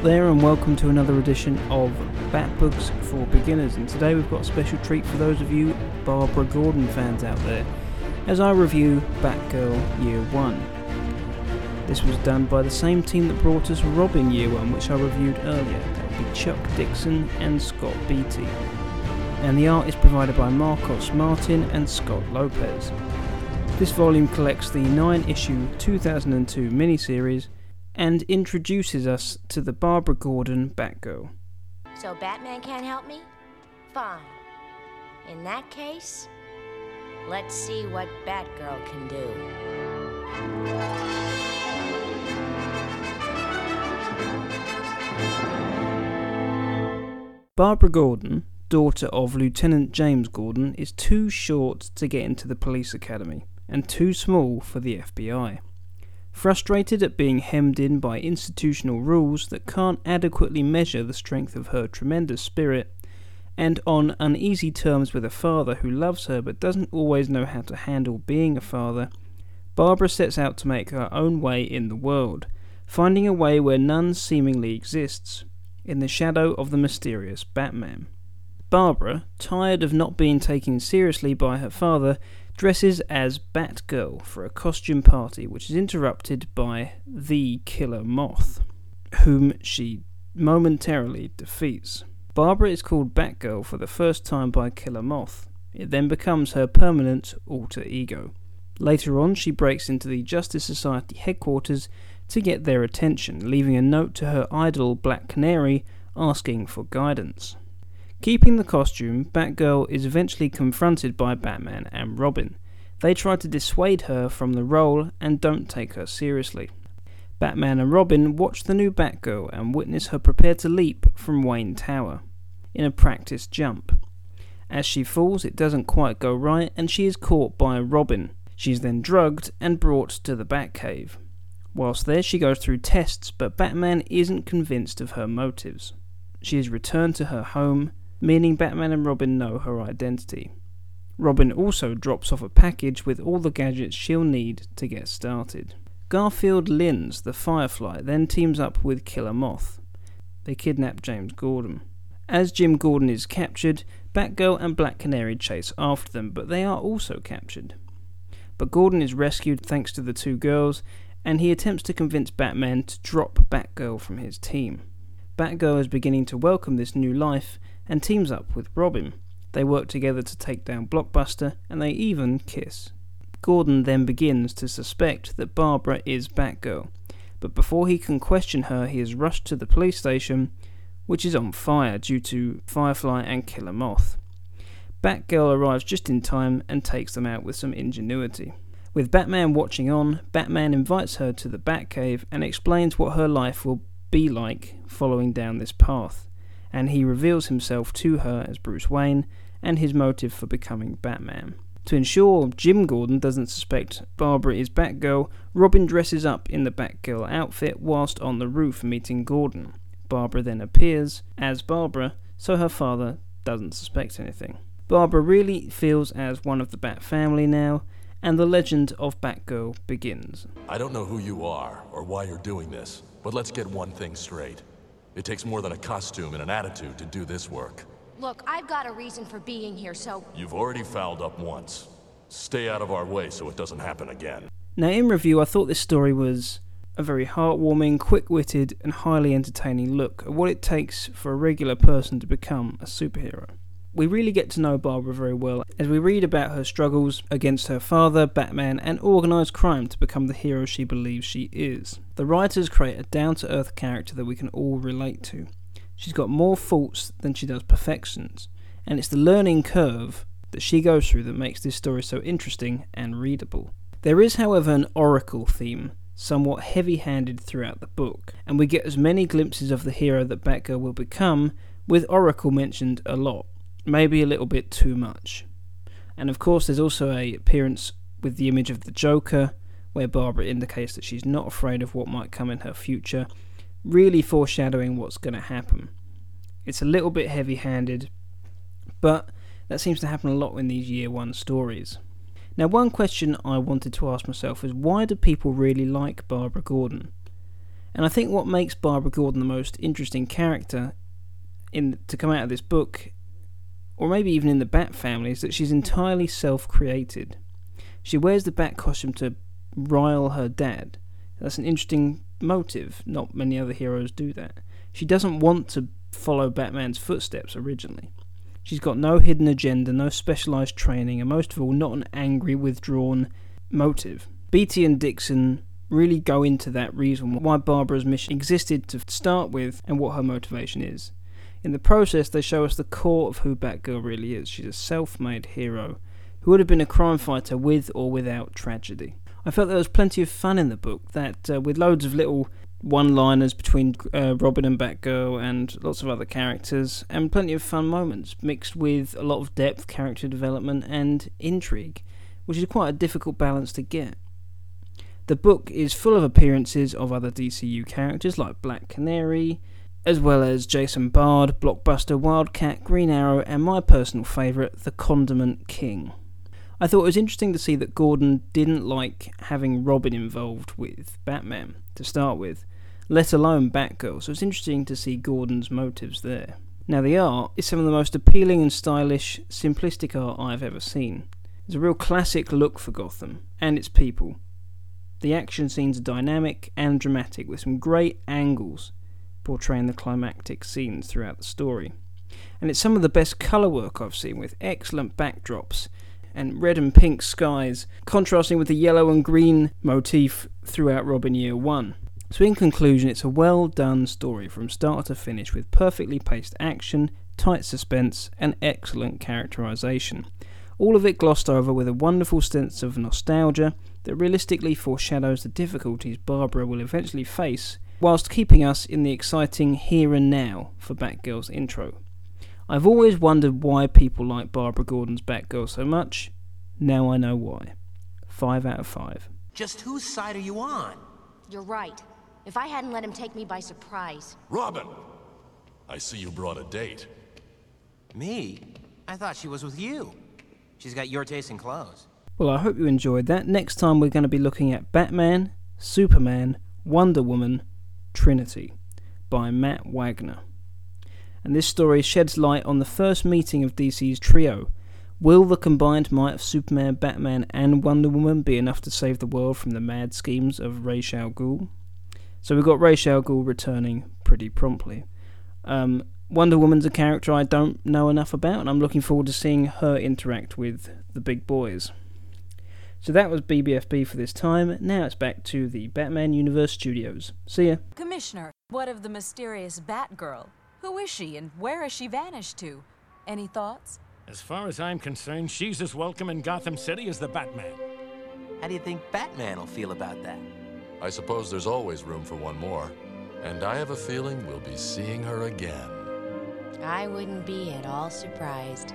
out there, and welcome to another edition of Bat Books for Beginners. And today we've got a special treat for those of you Barbara Gordon fans out there, as I review Batgirl Year 1. This was done by the same team that brought us Robin Year 1, which I reviewed earlier. That would be Chuck Dixon and Scott Beatty. And the art is provided by Marcos Martin and Scott Lopez. This volume collects the 9 issue 2002 miniseries and introduces us to the Barbara Gordon Batgirl. So Batman can't help me? Fine. In that case, let's see what Batgirl can do. Barbara Gordon, daughter of Lieutenant James Gordon, is too short to get into the police academy and too small for the FBI. Frustrated at being hemmed in by institutional rules that can't adequately measure the strength of her tremendous spirit, and on uneasy terms with a father who loves her but doesn't always know how to handle being a father, Barbara sets out to make her own way in the world, finding a way where none seemingly exists, in the shadow of the mysterious Batman. Barbara, tired of not being taken seriously by her father, dresses as Batgirl for a costume party, which is interrupted by the Killer Moth, whom she momentarily defeats. Barbara is called Batgirl for the first time by Killer Moth. It then becomes her permanent alter ego. Later on, she breaks into the Justice Society headquarters to get their attention, leaving a note to her idol Black Canary asking for guidance. Keeping the costume, Batgirl is eventually confronted by Batman and Robin. They try to dissuade her from the role and don't take her seriously. Batman and Robin watch the new Batgirl and witness her prepare to leap from Wayne Tower in a practice jump. As she falls, it doesn't quite go right and she is caught by Robin. She is then drugged and brought to the Batcave. Whilst there, she goes through tests, but Batman isn't convinced of her motives. She is returned to her home, meaning Batman and Robin know her identity. Robin also drops off a package with all the gadgets she'll need to get started. Garfield Lynns, the Firefly, then teams up with Killer Moth. They kidnap James Gordon. As Jim Gordon is captured, Batgirl and Black Canary chase after them, but they are also captured. But Gordon is rescued thanks to the two girls, and he attempts to convince Batman to drop Batgirl from his team. Batgirl is beginning to welcome this new life and teams up with Robin. They work together to take down Blockbuster, and they even kiss. Gordon then begins to suspect that Barbara is Batgirl, but before he can question her, he is rushed to the police station, which is on fire due to Firefly and Killer Moth. Batgirl arrives just in time and takes them out with some ingenuity. With Batman watching on, Batman invites her to the Batcave and explains what her life will be like following down this path, and he reveals himself to her as Bruce Wayne and his motive for becoming Batman. To ensure Jim Gordon doesn't suspect Barbara is Batgirl, Robin dresses up in the Batgirl outfit whilst on the roof meeting Gordon. Barbara then appears as Barbara, so her father doesn't suspect anything. Barbara really feels as one of the Bat family now, and the legend of Batgirl begins. I don't know who you are or why you're doing this, but let's get one thing straight. It takes more than a costume and an attitude to do this work. Look, I've got a reason for being here, so You've already fouled up once. Stay out of our way so it doesn't happen again. Now, in review, I thought this story was a very heartwarming, quick witted, and highly entertaining look at what it takes for a regular person to become a superhero. We really get to know Barbara very well as we read about her struggles against her father, Batman, and organised crime to become the hero she believes she is. The writers create a down to earth character that we can all relate to. She's got more faults than she does perfections, and it's the learning curve that she goes through that makes this story so interesting and readable. There is, however, an oracle theme, somewhat heavy handed throughout the book, and we get as many glimpses of the hero that Batgirl will become, with Oracle mentioned a lot maybe a little bit too much. And of course, there's also a appearance with the image of the Joker, where Barbara indicates that she's not afraid of what might come in her future, really foreshadowing what's going to happen. It's a little bit heavy handed, but that seems to happen a lot in these year one stories. Now, one question I wanted to ask myself is why do people really like Barbara Gordon? And I think what makes Barbara Gordon the most interesting character in to come out of this book, or maybe even in the Bat family, is that she's entirely self-created. She wears the Bat costume to rile her dad. That's an interesting motive. Not many other heroes do that. She doesn't want to follow Batman's footsteps originally. She's got no hidden agenda, no specialized training, and most of all, not an angry, withdrawn motive. Beatty and Dixon really go into that reason why Barbara's mission existed to start with and what her motivation is. In the process, they show us the core of who Batgirl really is. She's a self made hero who would have been a crime fighter with or without tragedy. I felt there was plenty of fun in the book, that uh, with loads of little one liners between uh, Robin and Batgirl and lots of other characters, and plenty of fun moments, mixed with a lot of depth, character development, and intrigue, which is quite a difficult balance to get. The book is full of appearances of other DCU characters like Black Canary, as well as Jason Bard, Blockbuster Wildcat, Green Arrow, and my personal favourite, the Condiment King. I thought it was interesting to see that Gordon didn't like having Robin involved with Batman to start with, let alone Batgirl, so it's interesting to see Gordon's motives there. Now, the art is some of the most appealing and stylish, simplistic art I've ever seen. It's a real classic look for Gotham and its people. The action scenes are dynamic and dramatic, with some great angles portraying the climactic scenes throughout the story. And it's some of the best colour work I've seen, with excellent backdrops and red and pink skies, contrasting with the yellow and green motif throughout Robin Year 1. So, in conclusion, it's a well done story from start to finish with perfectly paced action, tight suspense, and excellent characterisation. All of it glossed over with a wonderful sense of nostalgia that realistically foreshadows the difficulties Barbara will eventually face, whilst keeping us in the exciting here and now for Batgirl's intro. I've always wondered why people like Barbara Gordon's Batgirl so much. Now I know why. 5 out of 5. Just whose side are you on? You're right. If I hadn't let him take me by surprise. Robin! I see you brought a date. Me? I thought she was with you. She's got your taste in clothes. Well, I hope you enjoyed that. Next time we're going to be looking at Batman, Superman, Wonder Woman, Trinity by Matt Wagner and this story sheds light on the first meeting of DC's trio. Will the combined might of Superman, Batman, and Wonder Woman be enough to save the world from the mad schemes of Ra's al Ghul? So we've got Ra's al Ghul returning pretty promptly. Um, Wonder Woman's a character I don't know enough about, and I'm looking forward to seeing her interact with the big boys. So that was BBFB for this time. Now it's back to the Batman Universe Studios. See ya. Commissioner, what of the mysterious Batgirl? Who is she and where has she vanished to? Any thoughts? As far as I'm concerned, she's as welcome in Gotham City as the Batman. How do you think Batman will feel about that? I suppose there's always room for one more. And I have a feeling we'll be seeing her again. I wouldn't be at all surprised.